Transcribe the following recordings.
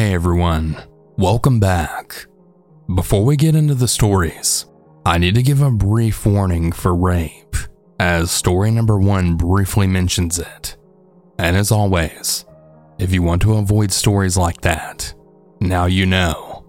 Hey everyone, welcome back. Before we get into the stories, I need to give a brief warning for rape, as story number one briefly mentions it. And as always, if you want to avoid stories like that, now you know.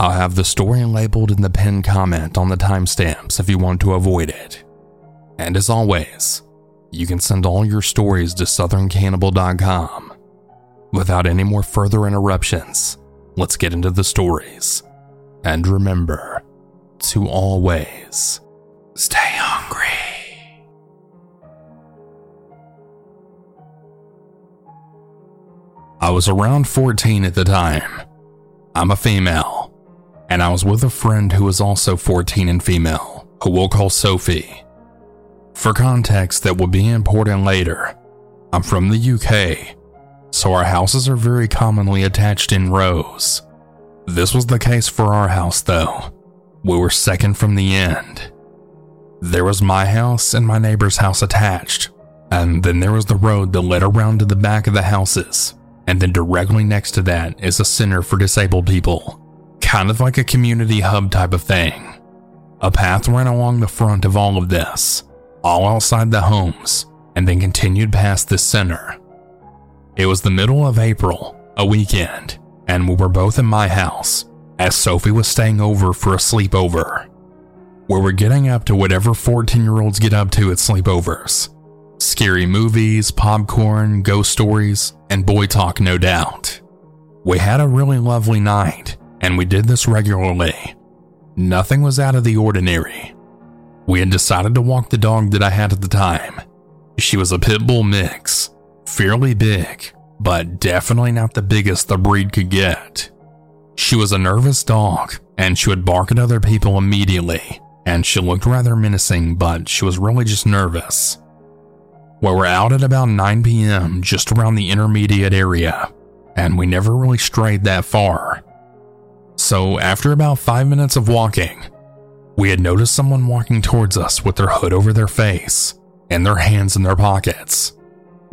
I'll have the story labeled in the pinned comment on the timestamps if you want to avoid it. And as always, you can send all your stories to southerncannibal.com. Without any more further interruptions, let's get into the stories. And remember to always stay hungry. I was around 14 at the time. I'm a female, and I was with a friend who was also 14 and female, who we'll call Sophie. For context that will be important later, I'm from the UK, so our houses are very commonly attached in rows. This was the case for our house though. We were second from the end. There was my house and my neighbor's house attached, and then there was the road that led around to the back of the houses, and then directly next to that is a center for disabled people, kind of like a community hub type of thing. A path ran along the front of all of this, all outside the homes, and then continued past the center. It was the middle of April, a weekend, and we were both in my house, as Sophie was staying over for a sleepover. We were getting up to whatever 14 year olds get up to at sleepovers scary movies, popcorn, ghost stories, and boy talk, no doubt. We had a really lovely night, and we did this regularly. Nothing was out of the ordinary. We had decided to walk the dog that I had at the time. She was a pit bull mix, fairly big, but definitely not the biggest the breed could get. She was a nervous dog, and she would bark at other people immediately, and she looked rather menacing, but she was really just nervous. We were out at about 9 p.m., just around the intermediate area, and we never really strayed that far. So, after about five minutes of walking, we had noticed someone walking towards us with their hood over their face and their hands in their pockets.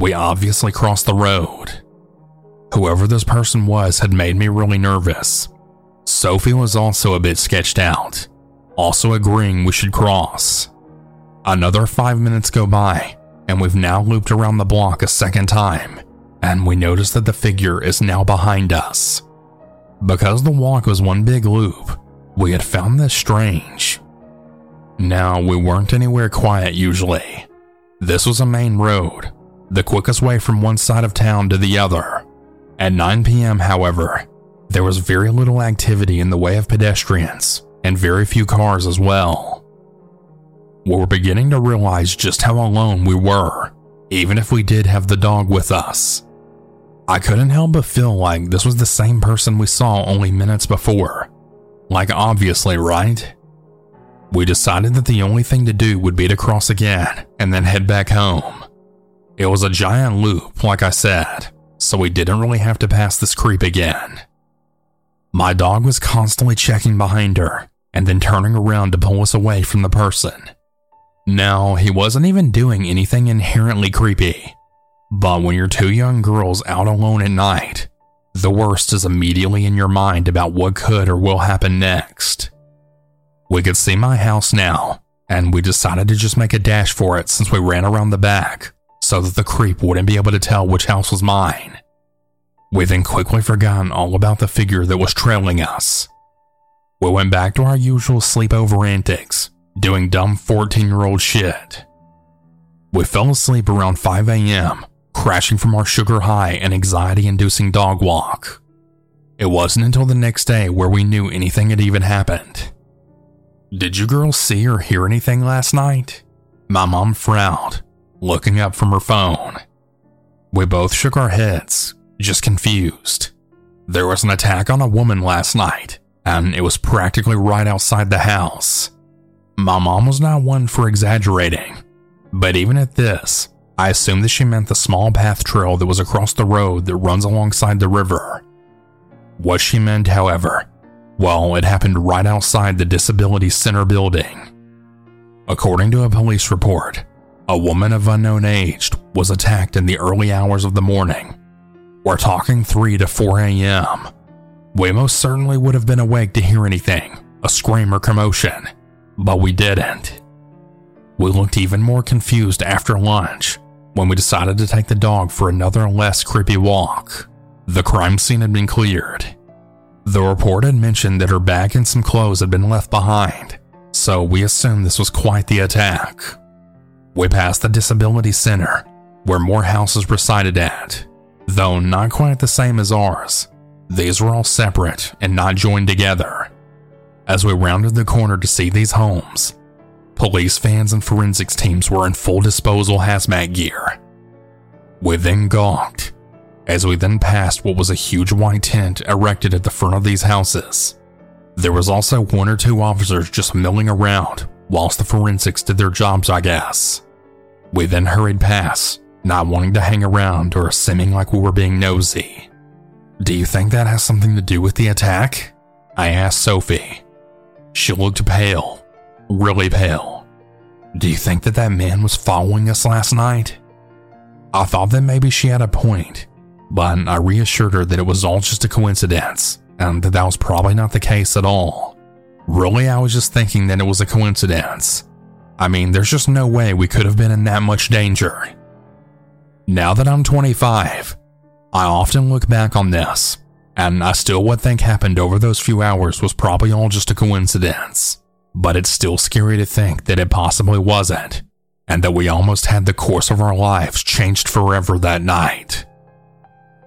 We obviously crossed the road. Whoever this person was had made me really nervous. Sophie was also a bit sketched out, also agreeing we should cross. Another five minutes go by, and we've now looped around the block a second time, and we notice that the figure is now behind us. Because the walk was one big loop, we had found this strange. Now, we weren't anywhere quiet usually. This was a main road, the quickest way from one side of town to the other. At 9 p.m., however, there was very little activity in the way of pedestrians and very few cars as well. We were beginning to realize just how alone we were, even if we did have the dog with us. I couldn't help but feel like this was the same person we saw only minutes before. Like, obviously, right? We decided that the only thing to do would be to cross again and then head back home. It was a giant loop, like I said, so we didn't really have to pass this creep again. My dog was constantly checking behind her and then turning around to pull us away from the person. Now, he wasn't even doing anything inherently creepy, but when you're two young girls out alone at night, the worst is immediately in your mind about what could or will happen next. We could see my house now, and we decided to just make a dash for it since we ran around the back so that the creep wouldn't be able to tell which house was mine. We then quickly forgot all about the figure that was trailing us. We went back to our usual sleepover antics, doing dumb 14 year old shit. We fell asleep around 5 a.m., crashing from our sugar high and anxiety inducing dog walk. It wasn't until the next day where we knew anything had even happened. Did you girls see or hear anything last night? My mom frowned, looking up from her phone. We both shook our heads, just confused. There was an attack on a woman last night, and it was practically right outside the house. My mom was not one for exaggerating, but even at this, I assumed that she meant the small path trail that was across the road that runs alongside the river. What she meant, however, well, it happened right outside the Disability Center building. According to a police report, a woman of unknown age was attacked in the early hours of the morning. We're talking 3 to 4 a.m., We most certainly would have been awake to hear anything, a scream or commotion, but we didn't. We looked even more confused after lunch when we decided to take the dog for another less creepy walk. The crime scene had been cleared. The report had mentioned that her bag and some clothes had been left behind, so we assumed this was quite the attack. We passed the disability center, where more houses resided at, though not quite the same as ours. These were all separate and not joined together. As we rounded the corner to see these homes, police vans and forensics teams were in full disposal hazmat gear. We then gawked as we then passed what was a huge white tent erected at the front of these houses. There was also one or two officers just milling around whilst the forensics did their jobs, I guess. We then hurried past, not wanting to hang around or seeming like we were being nosy. Do you think that has something to do with the attack? I asked Sophie. She looked pale, really pale. Do you think that that man was following us last night? I thought that maybe she had a point, but I reassured her that it was all just a coincidence and that that was probably not the case at all. Really, I was just thinking that it was a coincidence. I mean, there's just no way we could have been in that much danger. Now that I'm 25, I often look back on this, and I still would think happened over those few hours was probably all just a coincidence. But it's still scary to think that it possibly wasn't, and that we almost had the course of our lives changed forever that night.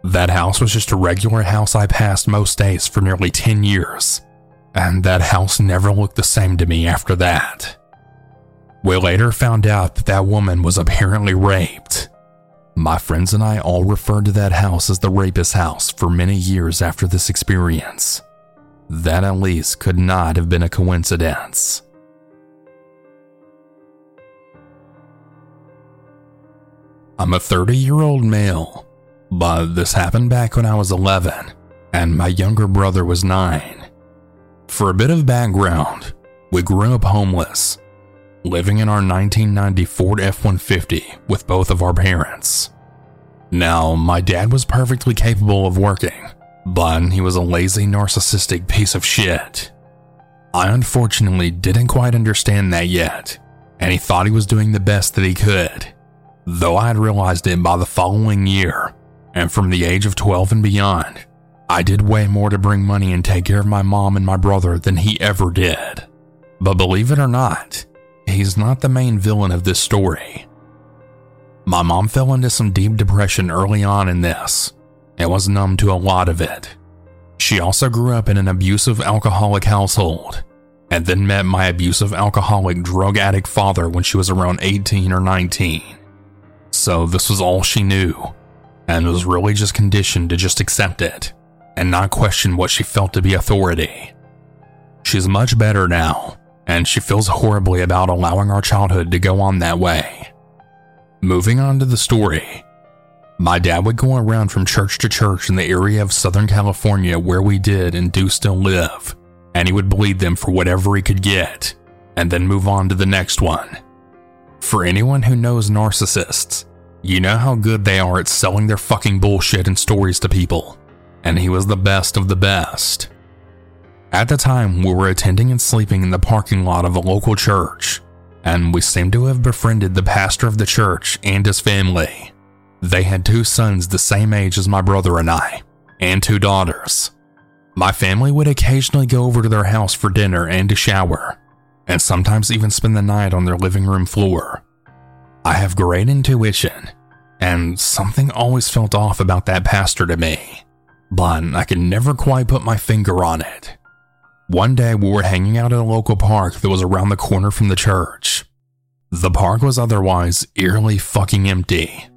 That house was just a regular house I passed most days for nearly 10 years, and that house never looked the same to me after that. We later found out that that woman was apparently raped. My friends and I all referred to that house as the rapist house for many years after this experience. That at least could not have been a coincidence. I'm a 30 year old male, but this happened back when I was 11 and my younger brother was 9. For a bit of background, we grew up homeless living in our 1990 Ford F 150 with both of our parents. Now, my dad was perfectly capable of working, but he was a lazy, narcissistic piece of shit. I unfortunately didn't quite understand that yet, and he thought he was doing the best that he could. Though I had realized it by the following year, and from the age of 12 and beyond, I did way more to bring money and take care of my mom and my brother than he ever did. But believe it or not, he's not the main villain of this story. My mom fell into some deep depression early on in this and was numb to a lot of it. She also grew up in an abusive alcoholic household and then met my abusive alcoholic drug addict father when she was around 18 or 19. So this was all she knew and was really just conditioned to just accept it and not question what she felt to be authority. She's much better now and she feels horribly about allowing our childhood to go on that way. Moving on to the story. My dad would go around from church to church in the area of Southern California where we did and do still live, and he would bleed them for whatever he could get, and then move on to the next one. For anyone who knows narcissists, you know how good they are at selling their fucking bullshit and stories to people, and he was the best of the best. At the time, we were attending and sleeping in the parking lot of a local church, and we seemed to have befriended the pastor of the church and his family. They had two sons the same age as my brother and I, and two daughters. My family would occasionally go over to their house for dinner and to shower, and sometimes even spend the night on their living room floor. I have great intuition, and something always felt off about that pastor to me, but I could never quite put my finger on it. One day we were hanging out at a local park that was around the corner from the church. The park was otherwise eerily fucking empty.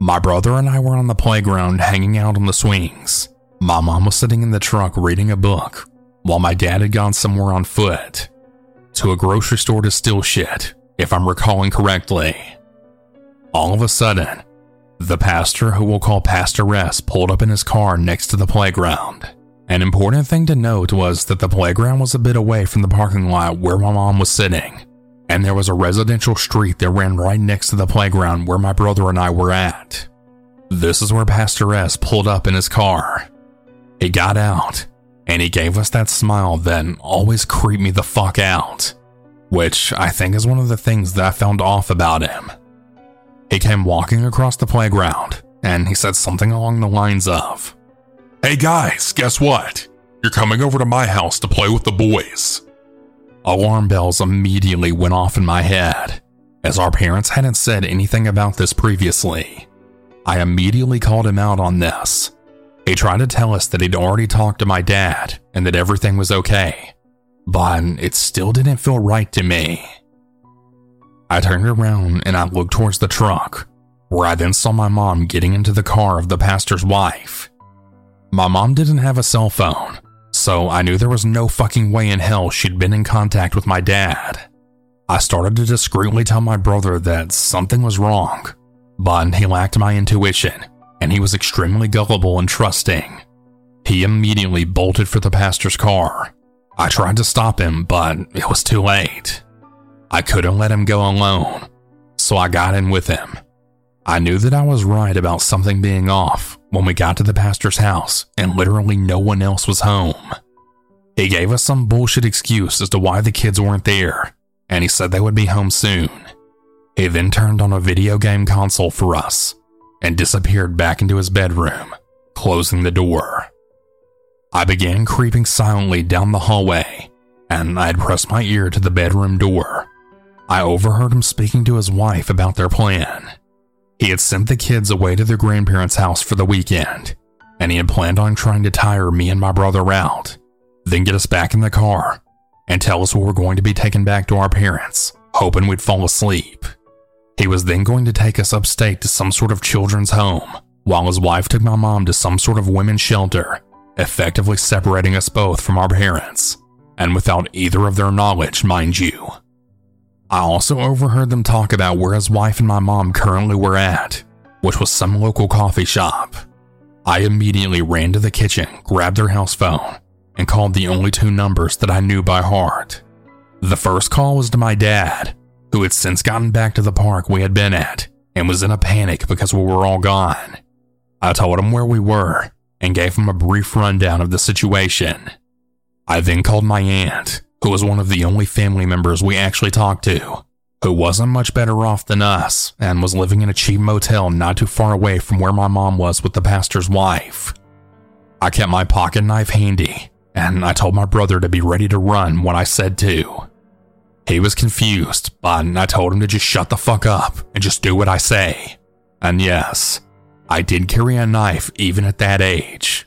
My brother and I were on the playground hanging out on the swings. My mom was sitting in the truck reading a book, while my dad had gone somewhere on foot. To a grocery store to steal shit, if I'm recalling correctly. All of a sudden, the pastor who we'll call Pastor S pulled up in his car next to the playground. An important thing to note was that the playground was a bit away from the parking lot where my mom was sitting, and there was a residential street that ran right next to the playground where my brother and I were at. This is where Pastor S pulled up in his car. He got out and he gave us that smile that always creeped me the fuck out, which I think is one of the things that I found off about him. He came walking across the playground and he said something along the lines of, Hey guys, guess what? You're coming over to my house to play with the boys. Alarm bells immediately went off in my head, as our parents hadn't said anything about this previously. I immediately called him out on this. He tried to tell us that he'd already talked to my dad and that everything was okay, but it still didn't feel right to me. I turned around and I looked towards the truck, where I then saw my mom getting into the car of the pastor's wife. My mom didn't have a cell phone, so I knew there was no fucking way in hell she'd been in contact with my dad. I started to discreetly tell my brother that something was wrong, but he lacked my intuition and he was extremely gullible and trusting. He immediately bolted for the pastor's car. I tried to stop him, but it was too late. I couldn't let him go alone, so I got in with him. I knew that I was right about something being off when we got to the pastor's house and literally no one else was home. He gave us some bullshit excuse as to why the kids weren't there, and he said they would be home soon. He then turned on a video game console for us and disappeared back into his bedroom, closing the door. I began creeping silently down the hallway, and I had pressed my ear to the bedroom door. I overheard him speaking to his wife about their plan. He had sent the kids away to their grandparents' house for the weekend, and he had planned on trying to tire me and my brother out, then get us back in the car and tell us we were going to be taken back to our parents, hoping we'd fall asleep. He was then going to take us upstate to some sort of children's home, while his wife took my mom to some sort of women's shelter, effectively separating us both from our parents, and without either of their knowledge, mind you. I also overheard them talk about where his wife and my mom currently were at, which was some local coffee shop. I immediately ran to the kitchen, grabbed their house phone, and called the only two numbers that I knew by heart. The first call was to my dad, who had since gotten back to the park we had been at and was in a panic because we were all gone. I told him where we were and gave him a brief rundown of the situation. I then called my aunt, who was one of the only family members we actually talked to, who wasn't much better off than us and was living in a cheap motel not too far away from where my mom was with the pastor's wife. I kept my pocket knife handy, and I told my brother to be ready to run when I said to. He was confused, but I told him to just shut the fuck up and just do what I say. And yes, I did carry a knife even at that age.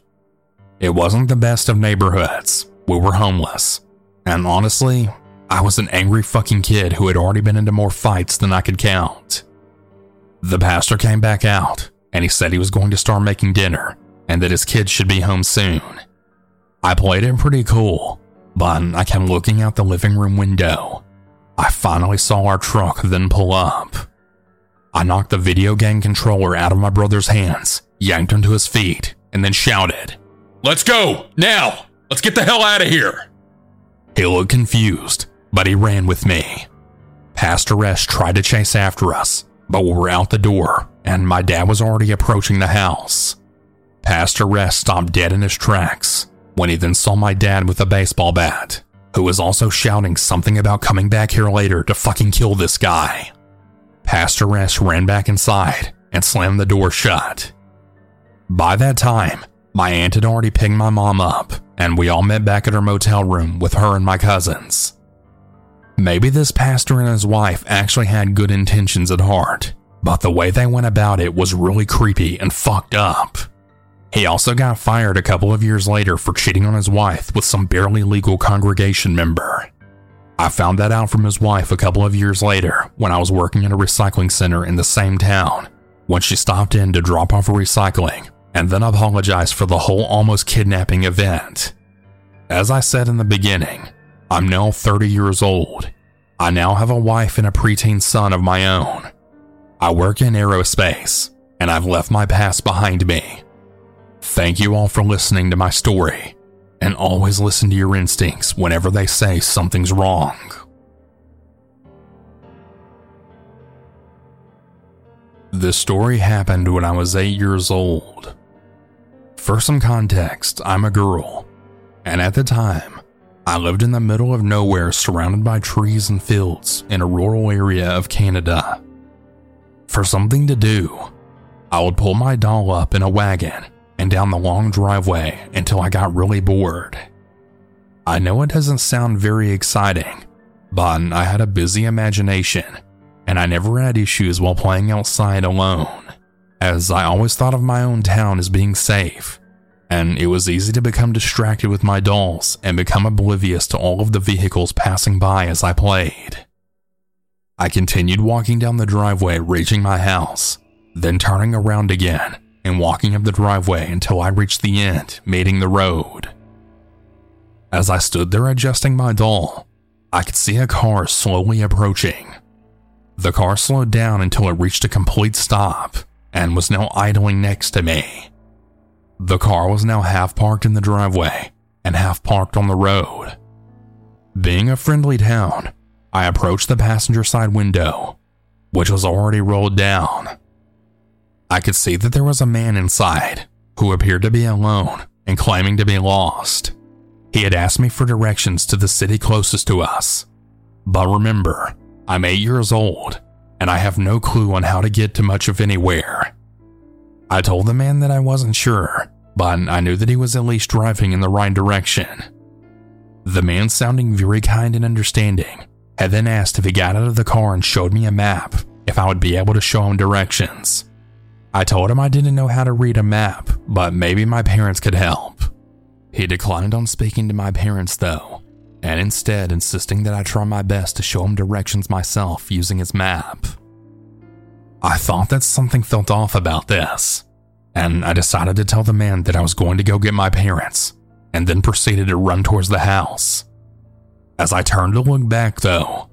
It wasn't the best of neighborhoods. We were homeless, and honestly, I was an angry fucking kid who had already been into more fights than I could count. The pastor came back out, and he said he was going to start making dinner, and that his kids should be home soon. I played it pretty cool, but I kept looking out the living room window. I finally saw our truck then pull up. I knocked the video game controller out of my brother's hands, yanked him to his feet, and then shouted, Let's go! Now! Let's get the hell out of here! He looked confused, but he ran with me. Pastor S tried to chase after us, but we were out the door, and my dad was already approaching the house. Pastor S stopped dead in his tracks when he then saw my dad with a baseball bat, who was also shouting something about coming back here later to fucking kill this guy. Pastor S ran back inside and slammed the door shut. By that time, my aunt had already picked my mom up and we all met back at her motel room with her and my cousins. Maybe this pastor and his wife actually had good intentions at heart, but the way they went about it was really creepy and fucked up. He also got fired a couple of years later for cheating on his wife with some barely legal congregation member. I found that out from his wife a couple of years later when I was working at a recycling center in the same town when she stopped in to drop off recycling and then apologize for the whole almost kidnapping event. As I said in the beginning, I'm now 30 years old. I now have a wife and a preteen son of my own. I work in aerospace, and I've left my past behind me. Thank you all for listening to my story, and always listen to your instincts whenever they say something's wrong. This story happened when I was 8 years old. For some context, I'm a girl, and at the time, I lived in the middle of nowhere surrounded by trees and fields in a rural area of Canada. For something to do, I would pull my doll up in a wagon and down the long driveway until I got really bored. I know it doesn't sound very exciting, but I had a busy imagination and I never had issues while playing outside alone, as I always thought of my own town as being safe and it was easy to become distracted with my dolls and become oblivious to all of the vehicles passing by as I played. I continued walking down the driveway, reaching my house, then turning around again and walking up the driveway until I reached the end, meeting the road. As I stood there adjusting my doll, I could see a car slowly approaching. The car slowed down until it reached a complete stop and was now idling next to me. The car was now half parked in the driveway and half parked on the road. Being a friendly town, I approached the passenger side window, which was already rolled down. I could see that there was a man inside who appeared to be alone and claiming to be lost. He had asked me for directions to the city closest to us. But remember, I'm eight years old and I have no clue on how to get to much of anywhere. I told the man that I wasn't sure, but I knew that he was at least driving in the right direction. The man, sounding very kind and understanding, had then asked if he got out of the car and showed me a map if I would be able to show him directions. I told him I didn't know how to read a map, but maybe my parents could help. He declined on speaking to my parents, though, and instead insisting that I try my best to show him directions myself using his map. I thought that something felt off about this, and I decided to tell the man that I was going to go get my parents, and then proceeded to run towards the house. As I turned to look back, though,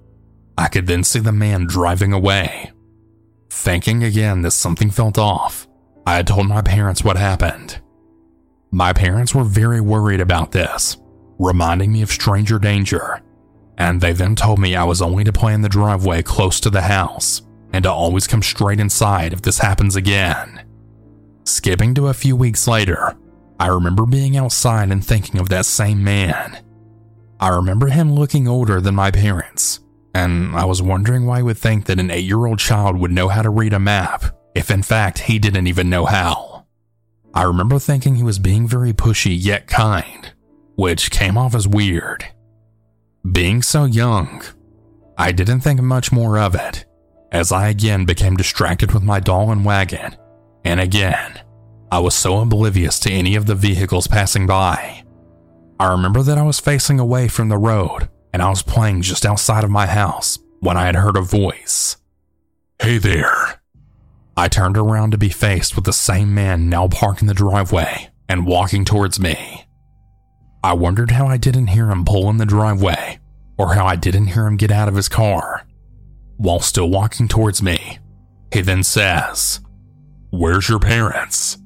I could then see the man driving away. Thinking again that something felt off, I had told my parents what happened. My parents were very worried about this, reminding me of stranger danger, and they then told me I was only to play in the driveway close to the house and to always come straight inside if this happens again. Skipping to a few weeks later, I remember being outside and thinking of that same man. I remember him looking older than my parents, and I was wondering why he would think that an eight year old child would know how to read a map if in fact he didn't even know how. I remember thinking he was being very pushy yet kind, which came off as weird. Being so young, I didn't think much more of it as I again became distracted with my doll and wagon, and again, I was so oblivious to any of the vehicles passing by. I remember that I was facing away from the road and I was playing just outside of my house when I had heard a voice. Hey there. I turned around to be faced with the same man now parked in the driveway and walking towards me. I wondered how I didn't hear him pull in the driveway or how I didn't hear him get out of his car while still walking towards me. He then says, Where's your parents?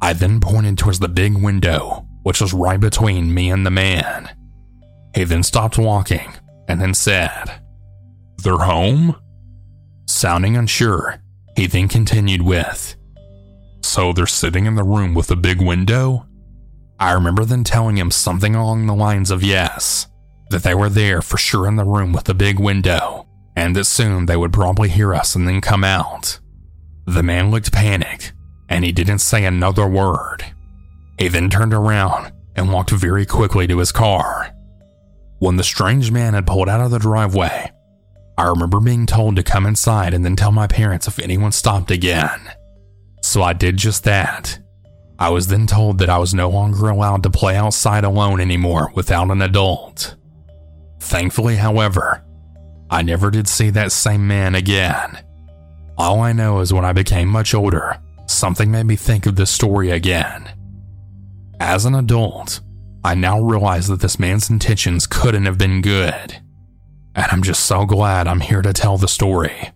I then pointed towards the big window, which was right between me and the man. He then stopped walking and then said, They're home? Sounding unsure, he then continued with, So they're sitting in the room with the big window? I remember then telling him something along the lines of yes, that they were there for sure in the room with the big window, and that soon they would probably hear us and then come out. The man looked panicked, and he didn't say another word. He then turned around and walked very quickly to his car. When the strange man had pulled out of the driveway, I remember being told to come inside and then tell my parents if anyone stopped again. So I did just that. I was then told that I was no longer allowed to play outside alone anymore without an adult. Thankfully, however, I never did see that same man again. All I know is when I became much older, something made me think of this story again. As an adult, I now realize that this man's intentions couldn't have been good. And I'm just so glad I'm here to tell the story.